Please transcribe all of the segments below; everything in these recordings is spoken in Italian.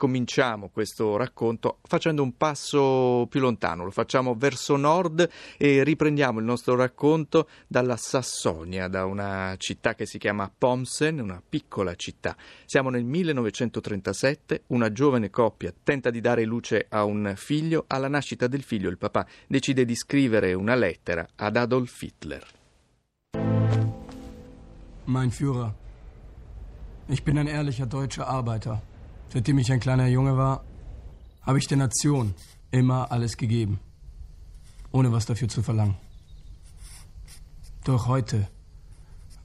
cominciamo questo racconto facendo un passo più lontano, lo facciamo verso nord e riprendiamo il nostro racconto dalla Sassonia, da una città che si chiama Pomsen, una piccola città. Siamo nel 1937, una giovane coppia tenta di dare luce a un figlio, alla nascita del figlio il papà decide di scrivere una lettera ad Adolf Hitler. Mein Führer, ich bin ein ehrlicher deutscher Arbeiter. Seitdem ich ein kleiner Junge war, habe ich der Nation immer alles gegeben, ohne was dafür zu verlangen. Doch heute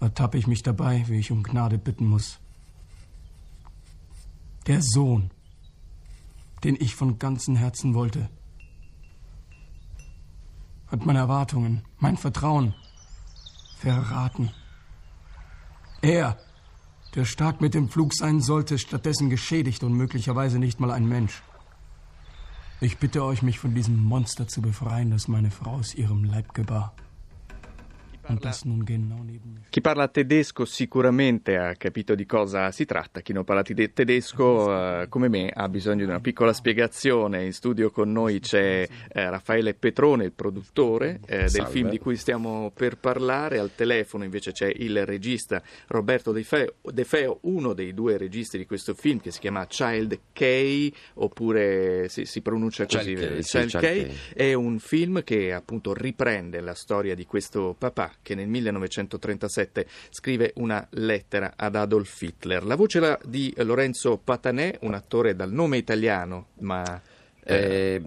ertappe ich mich dabei, wie ich um Gnade bitten muss. Der Sohn, den ich von ganzem Herzen wollte, hat meine Erwartungen, mein Vertrauen verraten. Er der stark mit dem Flug sein sollte, stattdessen geschädigt und möglicherweise nicht mal ein Mensch. Ich bitte euch, mich von diesem Monster zu befreien, das meine Frau aus ihrem Leib gebar. Chi parla tedesco sicuramente ha capito di cosa si tratta, chi non parla tedesco uh, come me ha bisogno di una piccola spiegazione. In studio con noi c'è eh, Raffaele Petrone, il produttore eh, del film di cui stiamo per parlare, al telefono invece c'è il regista Roberto De Feo, De Feo uno dei due registi di questo film che si chiama Child K, oppure si, si pronuncia così, Child, K, Child, Child K. K, è un film che appunto riprende la storia di questo papà che nel 1937 scrive una lettera ad Adolf Hitler. La voce di Lorenzo Patanè, un attore dal nome italiano, ma... Eh,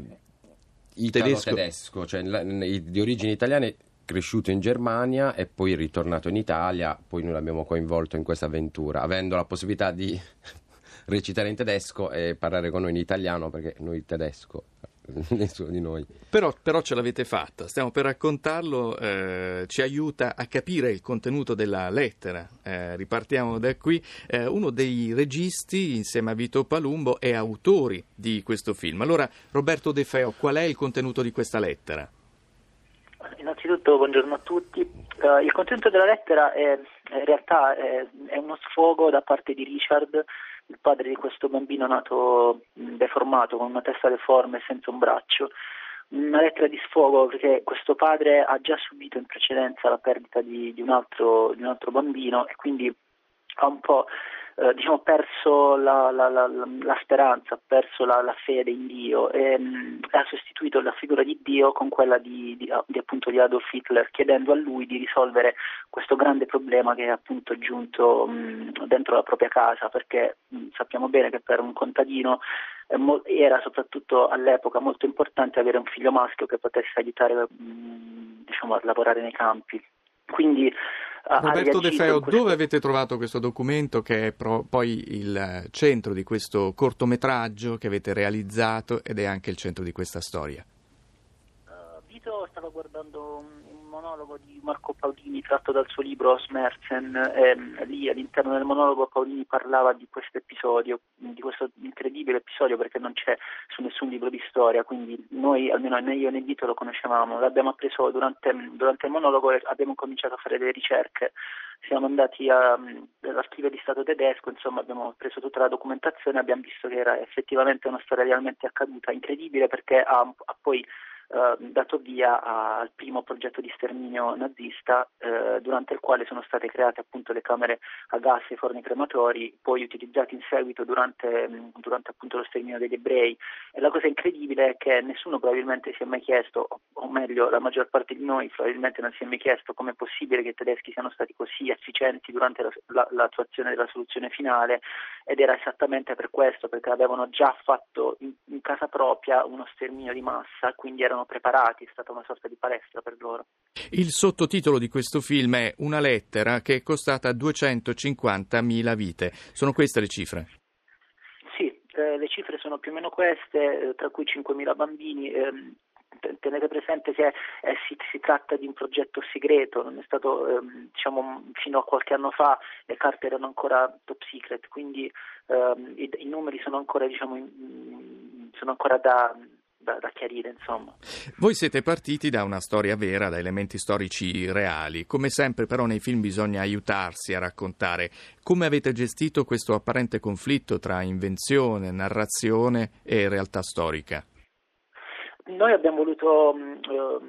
tedesco. tedesco, cioè di origini italiane cresciuto in Germania e poi ritornato in Italia, poi noi l'abbiamo coinvolto in questa avventura, avendo la possibilità di recitare in tedesco e parlare con noi in italiano perché noi tedesco nessuno di noi. Però, però, ce l'avete fatta, stiamo per raccontarlo, eh, ci aiuta a capire il contenuto della lettera. Eh, ripartiamo da qui. Eh, uno dei registi, insieme a Vito Palumbo, è autori di questo film. Allora, Roberto De Feo, qual è il contenuto di questa lettera? Innanzitutto, buongiorno a tutti. Uh, il contenuto della lettera è, in realtà è, è uno sfogo da parte di Richard il padre di questo bambino nato deformato, con una testa deforme e senza un braccio. Una lettera di sfogo perché questo padre ha già subito in precedenza la perdita di, di, un, altro, di un altro bambino e quindi ha un po' eh, diciamo, perso la, la, la, la, speranza, ha perso la, fede in Dio e mh, ha sostituito la figura di Dio con quella di, di, di, appunto, di, Adolf Hitler, chiedendo a lui di risolvere questo grande problema che è appunto giunto mh, dentro la propria casa, perché mh, sappiamo bene che per un contadino era soprattutto all'epoca molto importante avere un figlio maschio che potesse aiutare diciamo, a lavorare nei campi. Quindi Roberto De Feo, questo... dove avete trovato questo documento che è pro, poi il centro di questo cortometraggio che avete realizzato ed è anche il centro di questa storia? Uh, Vito stava guardando monologo di Marco Paolini tratto dal suo libro Smerzen, ehm, lì all'interno del monologo Paolini parlava di questo episodio, di questo incredibile episodio perché non c'è su nessun libro di storia, quindi noi, almeno né io né Vito lo conoscevamo, l'abbiamo appreso durante, durante il monologo e abbiamo cominciato a fare delle ricerche, siamo andati a, all'archivio di Stato tedesco, insomma abbiamo preso tutta la documentazione e abbiamo visto che era effettivamente una storia realmente accaduta, incredibile perché ha, ha poi eh, dato via al primo progetto di sterminio nazista eh, durante il quale sono state create appunto le camere a gas e i forni crematori, poi utilizzati in seguito durante, durante appunto lo sterminio degli ebrei. E la cosa incredibile è che nessuno probabilmente si è mai chiesto, o meglio la maggior parte di noi probabilmente non si è mai chiesto come è possibile che i tedeschi siano stati così efficienti durante la, la, l'attuazione della soluzione finale ed era esattamente per questo, perché avevano già fatto in, in casa propria uno sterminio di massa, quindi erano preparati, è stata una sorta di palestra per loro. Il sottotitolo di questo film è Una lettera che è costata 250.000 vite. Sono queste le cifre? Sì, eh, le cifre sono più o meno queste, eh, tra cui 5.000 bambini. Eh, tenete presente che eh, si, si, tratta di un progetto segreto, non è stato, ehm, diciamo, fino a qualche anno fa le carte erano ancora top secret, quindi ehm, i, i, numeri sono ancora, diciamo, in, sono ancora da, da, da, chiarire, insomma. Voi siete partiti da una storia vera, da elementi storici reali. Come sempre, però, nei film bisogna aiutarsi a raccontare. Come avete gestito questo apparente conflitto tra invenzione, narrazione e realtà storica? Noi abbiamo voluto eh,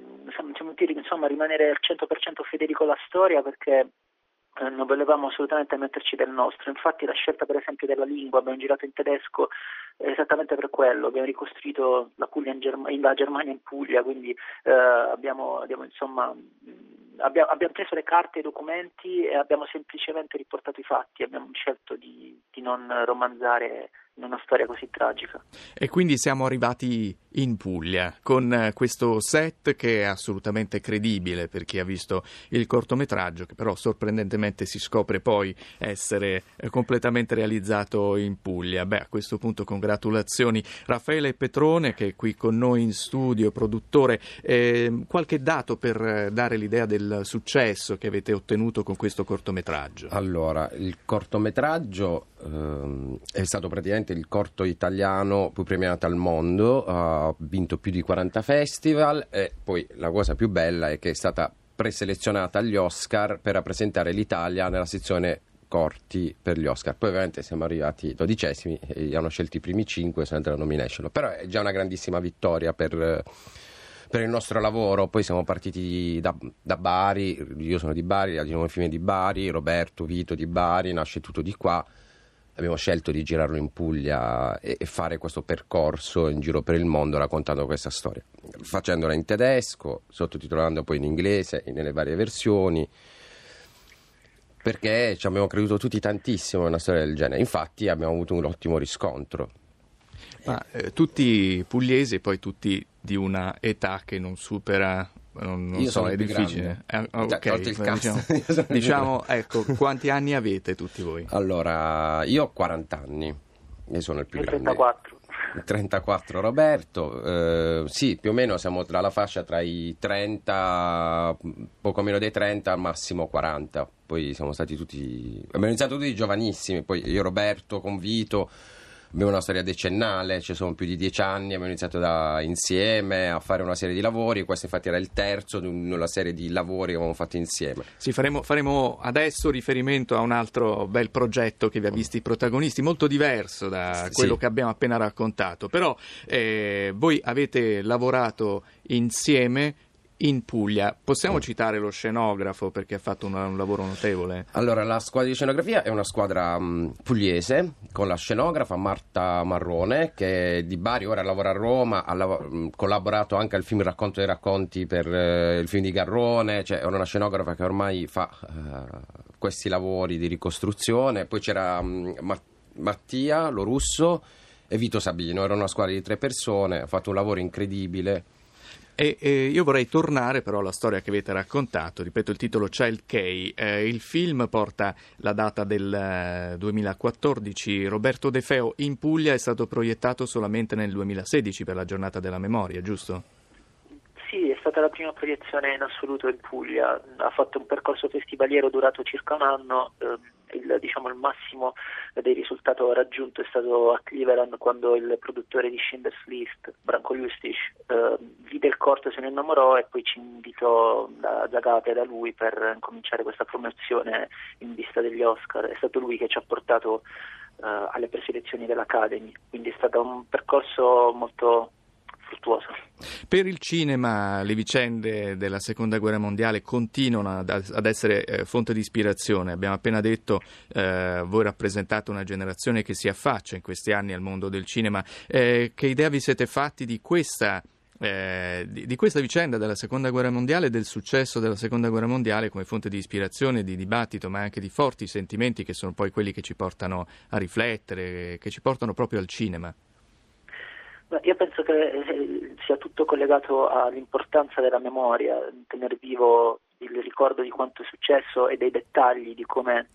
insomma, rimanere al 100% fedeli con la storia perché eh, non volevamo assolutamente metterci del nostro, infatti la scelta per esempio della lingua, abbiamo girato in tedesco esattamente per quello, abbiamo ricostruito la, Germ- la Germania in Puglia, quindi eh, abbiamo, abbiamo, insomma, abbiamo, abbiamo, preso le carte e i documenti e abbiamo semplicemente riportato i fatti, abbiamo scelto di, di non romanzare in una storia così tragica. E quindi siamo arrivati in Puglia con eh, questo set che è assolutamente credibile per chi ha visto il cortometraggio, che però sorprendentemente si scopre poi essere eh, completamente realizzato in Puglia. Beh, a questo punto congratulazioni Raffaele Petrone che è qui con noi in studio, produttore. Eh, qualche dato per eh, dare l'idea del successo che avete ottenuto con questo cortometraggio? Allora, il cortometraggio ehm, è stato praticamente il corto italiano più premiato al mondo. Ha vinto più di 40 festival e poi la cosa più bella è che è stata preselezionata agli Oscar per rappresentare l'Italia nella sezione corti per gli Oscar. Poi ovviamente siamo arrivati dodicesimi e hanno scelto i primi cinque senza la nomination. Però è già una grandissima vittoria per, per il nostro lavoro. Poi siamo partiti da, da Bari, io sono di Bari, di nuovo film di Bari, Roberto Vito di Bari, nasce tutto di qua abbiamo scelto di girarlo in Puglia e, e, fare questo percorso in giro per il mondo raccontando questa storia, facendola in tedesco, sottotitolando poi in inglese, nelle varie versioni, perché ci abbiamo creduto tutti tantissimo in una storia del genere. Infatti abbiamo avuto un ottimo riscontro. Ma, eh, tutti pugliesi e poi tutti di una età che non supera non, non so, è difficile. Eh, okay, diciamo, diciamo ecco, quanti anni avete tutti voi? Allora, io ho 40 anni, io sono il più grande. 34. 34 Roberto, eh, sì, più o meno siamo tra la fascia tra i 30, poco meno dei 30, al massimo 40. Poi siamo stati tutti, abbiamo iniziato tutti giovanissimi, poi io Roberto con Vito abbiamo una storia decennale, ci sono più di dieci anni, abbiamo iniziato da, insieme a fare una serie di lavori, questo infatti era il terzo di una serie di lavori che avevamo fatto insieme. Sì, faremo, faremo adesso riferimento a un altro bel progetto che vi ha visti protagonisti, molto diverso da quello sì. che abbiamo appena raccontato, però eh, voi avete lavorato insieme in Puglia. Possiamo mm. citare lo scenografo perché ha fatto un, un, lavoro notevole? Allora, la squadra di scenografia è una squadra um, pugliese con la scenografa Marta Marrone che di Bari ora lavora a Roma, ha lav- mm, collaborato anche al film Racconto dei racconti per uh, il film di Garrone, cioè è una scenografa che ormai fa uh, questi lavori di ricostruzione. Poi c'era um, Ma- Mattia Lorusso e Vito Sabino, era una squadra di tre persone, ha fatto un lavoro incredibile e, e, io vorrei tornare però alla storia che avete raccontato, ripeto il titolo Child K, eh, il film porta la data del eh, 2014, Roberto De Feo in Puglia è stato proiettato solamente nel 2016 per la giornata della memoria, giusto? Sì, è stata la prima proiezione in assoluto in Puglia, ha fatto un percorso festivaliero durato circa un anno. Eh, il, diciamo, il massimo dei risultati raggiunto è stato a Cleveland quando il produttore di Schindler's List, Branko Justic, eh, vide il corto, se ne innamorò e poi ci invitò da Zagate da lui per cominciare questa promozione in vista degli Oscar. È stato lui che ci ha portato eh, alle preselezioni dell'Academy, quindi è stato un percorso molto fruttuoso. Per il cinema le vicende della seconda guerra mondiale continuano ad, essere eh, fonte di ispirazione. Abbiamo appena detto eh, voi rappresentate una generazione che si affaccia in questi anni al mondo del cinema. Eh, che idea vi siete fatti di questa eh, di, di, questa vicenda della seconda guerra mondiale del successo della seconda guerra mondiale come fonte di ispirazione, di dibattito, ma anche di forti sentimenti che sono poi quelli che ci portano a riflettere, che ci portano proprio al cinema. Io penso che eh, sia tutto collegato all'importanza della memoria, tenere vivo il ricordo di quanto è successo e dei dettagli di come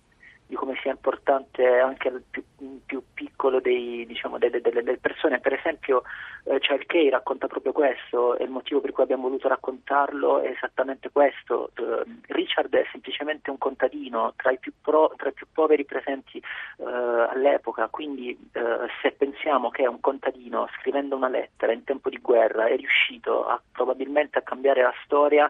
di come sia importante anche il più, più piccolo dei, diciamo, delle, delle, delle, persone. Per esempio, eh, Charles Kay racconta proprio questo e il motivo per cui abbiamo voluto raccontarlo è esattamente questo. Eh, Richard è semplicemente un contadino tra i più, pro, tra i più poveri presenti eh, all'epoca, quindi eh, se pensiamo che un contadino scrivendo una lettera in tempo di guerra è riuscito a, probabilmente a cambiare la storia,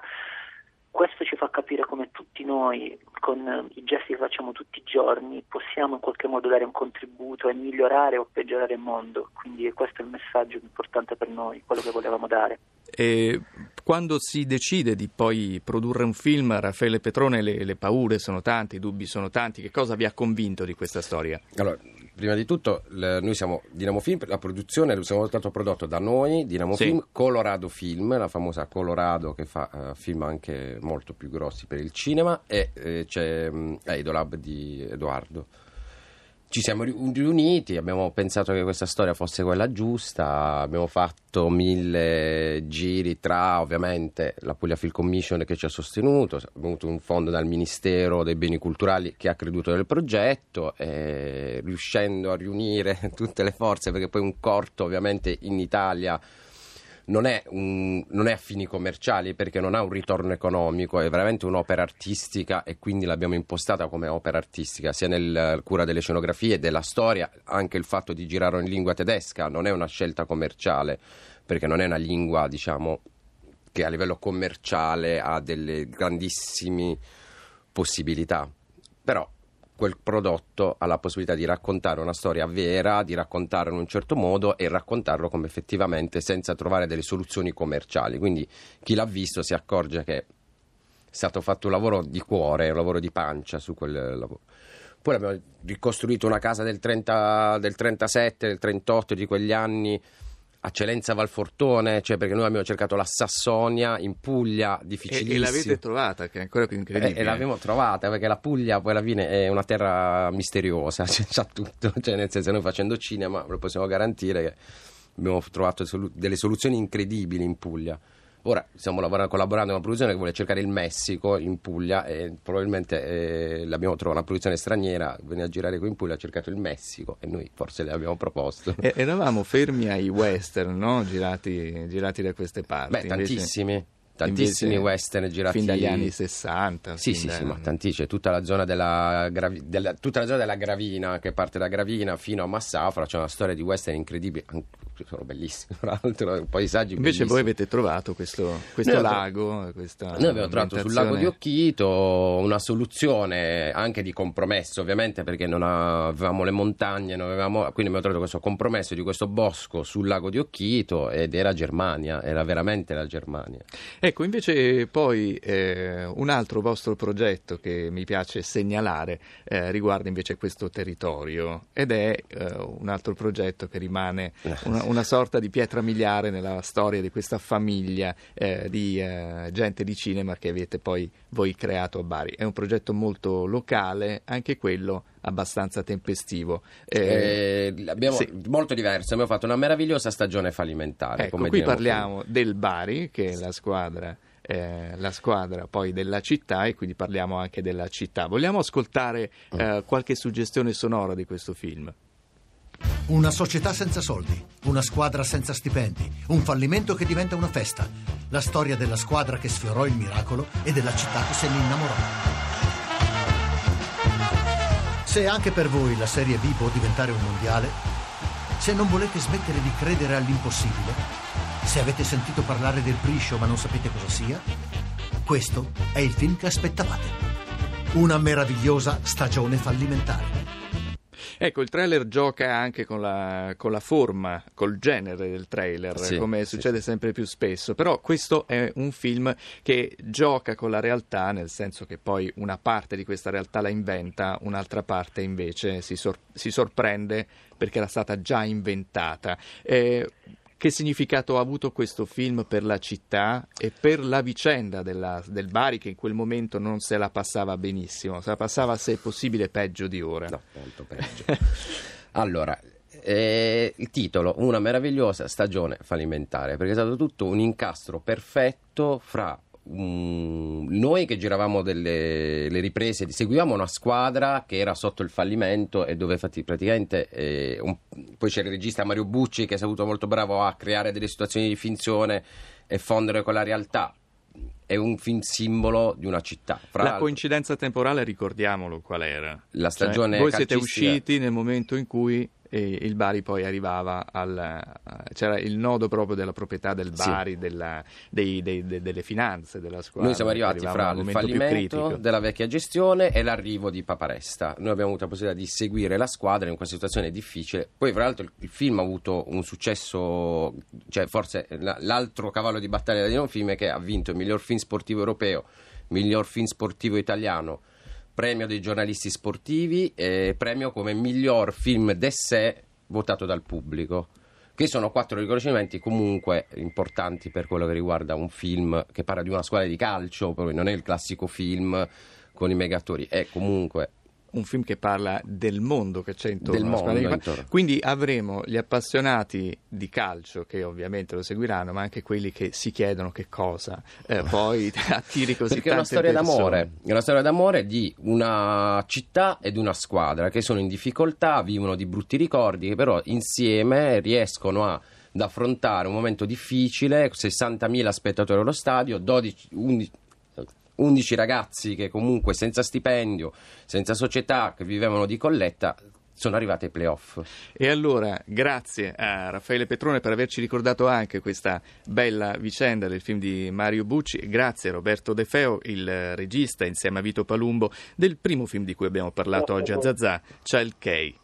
questo ci fa capire come tutti noi, con i gesti che facciamo tutti i giorni, possiamo in qualche modo dare un contributo e migliorare o peggiorare il mondo. Quindi questo è il messaggio importante per noi, quello che volevamo dare. E quando si decide di poi produrre un film, Raffaele Petrone, le, le paure sono tante, i dubbi sono tanti. Che cosa vi ha convinto di questa storia? Allora, prima di tutto noi siamo Dinamo Film, la produzione siamo stato prodotto da noi, Dinamo sì. Film, Colorado Film, la famosa Colorado che fa uh, film anche molto più grossi per il cinema e eh, c'è um, Edolab di Edoardo ci siamo riuniti, abbiamo pensato che questa storia fosse quella giusta, abbiamo fatto mille giri tra ovviamente la Puglia Film Commission che ci ha sostenuto, abbiamo avuto un fondo dal Ministero dei Beni Culturali che ha creduto nel progetto, riuscendo a riunire tutte le forze perché poi un corto ovviamente in Italia non è, un, non è, a fini commerciali perché non ha un ritorno economico, è veramente un'opera artistica e quindi l'abbiamo impostata come opera artistica, sia nel cura delle scenografie, della storia, anche il fatto di girare in lingua tedesca non è una scelta commerciale perché non è una lingua, diciamo, che a livello commerciale ha delle grandissime possibilità. Però quel prodotto ha la possibilità di raccontare una storia vera, di raccontarlo in un certo modo e raccontarlo come effettivamente senza trovare delle soluzioni commerciali. Quindi chi l'ha visto si accorge che è stato fatto un lavoro di cuore, un lavoro di pancia su quel lavoro. Poi abbiamo ricostruito una casa del, 30, del 37, del 38 di quegli anni a Celenza Valfortone, cioè perché noi abbiamo cercato la Sassonia in Puglia, difficilissima. E, e l'avete trovata, che è ancora più incredibile. E, e l'abbiamo trovata, perché la Puglia poi alla fine è una terra misteriosa, cioè, c'ha tutto, cioè nel senso noi facendo cinema lo possiamo garantire che abbiamo trovato delle soluzioni incredibili in Puglia. Ora stiamo collaborando con una produzione che vuole cercare il Messico in Puglia e probabilmente eh, l'abbiamo trovato una produzione straniera, venne a girare qui in Puglia, ha cercato il Messico e noi forse le abbiamo proposto. E, eravamo fermi ai western, no? girati, girati, da queste parti. Beh, tantissimi tantissimi western girati fin dagli anni 60 sì sì, da... sì ma tantissimi tutta la zona della, della, tutta la zona della Gravina che parte da Gravina fino a Massafra c'è una storia di western incredibile sono bellissimi tra l'altro paesaggi invece bellissimi. voi avete trovato questo, questo lago questa noi abbiamo trovato sul lago di Occhito una soluzione anche di compromesso ovviamente perché non avevamo le montagne avevamo, quindi abbiamo trovato questo compromesso di questo bosco sul lago di Occhito ed era Germania era veramente la Germania Ecco, invece poi eh, un altro vostro progetto che mi piace segnalare eh, riguarda invece questo territorio ed è eh, un altro progetto che rimane una, una, sorta di pietra miliare nella storia di questa famiglia eh, di eh, gente di cinema che avete poi voi creato a Bari. È un progetto molto locale, anche quello abbastanza tempestivo. Eh, eh, abbiamo, sì. Molto diverso, abbiamo fatto una meravigliosa stagione fallimentare. Ecco, qui parliamo qui. del Bari, che è la squadra. Eh, la squadra poi della città e quindi parliamo anche della città. Vogliamo ascoltare mm. eh, qualche suggestione sonora di questo film? Una società senza soldi, una squadra senza stipendi, un fallimento che diventa una festa, la storia della squadra che sfiorò il miracolo e della città che se ne innamorò. Se anche per voi la Serie B può diventare un mondiale, se non volete smettere di credere all'impossibile, se avete sentito parlare del Priscio ma non sapete cosa sia, questo è il film che aspettavate. Una meravigliosa stagione fallimentare. Ecco, il trailer gioca anche con la, con la forma, col genere del trailer, sì, come succede sì. sempre più spesso, però questo è un film che gioca con la realtà, nel senso che poi una parte di questa realtà la inventa, un'altra parte invece si, sor- si sorprende perché era stata già inventata. Eh, che significato ha avuto questo film per la città e per la vicenda della, del Bari che in quel momento non se la passava benissimo, se la passava se possibile peggio di ora? No, molto peggio. allora, eh, il titolo, una meravigliosa stagione fallimentare, perché è stato tutto un incastro perfetto fra um, noi che giravamo delle riprese, seguivamo una squadra che era sotto il fallimento e dove infatti praticamente eh, un, poi c'era il regista Mario Bucci che è stato molto bravo a creare delle situazioni di finzione e fondere con la realtà è un film simbolo di una città. Fra la coincidenza temporale, ricordiamolo qual era. La stagione cioè, Voi siete usciti nel momento in cui e il Bari poi arrivava al... c'era il nodo proprio della proprietà del Bari, sì. della, dei, dei, de, delle finanze della squadra. Noi siamo arrivati fra il fallimento della vecchia gestione e l'arrivo di Paparesta. Noi abbiamo avuto la possibilità di seguire la squadra in questa situazione difficile. Poi, fra l'altro, il film ha avuto un successo, cioè forse l'altro cavallo di battaglia di un film che ha vinto il miglior film sportivo europeo, miglior film sportivo italiano premio dei giornalisti sportivi e premio come miglior film d'essè votato dal pubblico che sono quattro riconoscimenti comunque importanti per quello che riguarda un film che parla di una squadra di calcio, non è il classico film con i megatori, è comunque un film che parla del mondo che c'è intorno. Del mondo, intorno. Quindi avremo gli appassionati di calcio che ovviamente lo seguiranno, ma anche quelli che si chiedono che cosa eh, poi attiri così Perché è una storia persone. d'amore, è una storia d'amore di una città ed una squadra che sono in difficoltà, vivono di brutti ricordi, che però insieme riescono a ad affrontare un momento difficile, 60.000 spettatori allo stadio, 12, 11, 11 ragazzi che comunque senza stipendio, senza società, che vivevano di colletta, sono arrivati ai playoff. E allora, grazie a Raffaele Petrone per averci ricordato anche questa bella vicenda del film di Mario Bucci, grazie a Roberto De Feo, il regista insieme a Vito Palumbo del primo film di cui abbiamo parlato oggi a Zazà, Child K.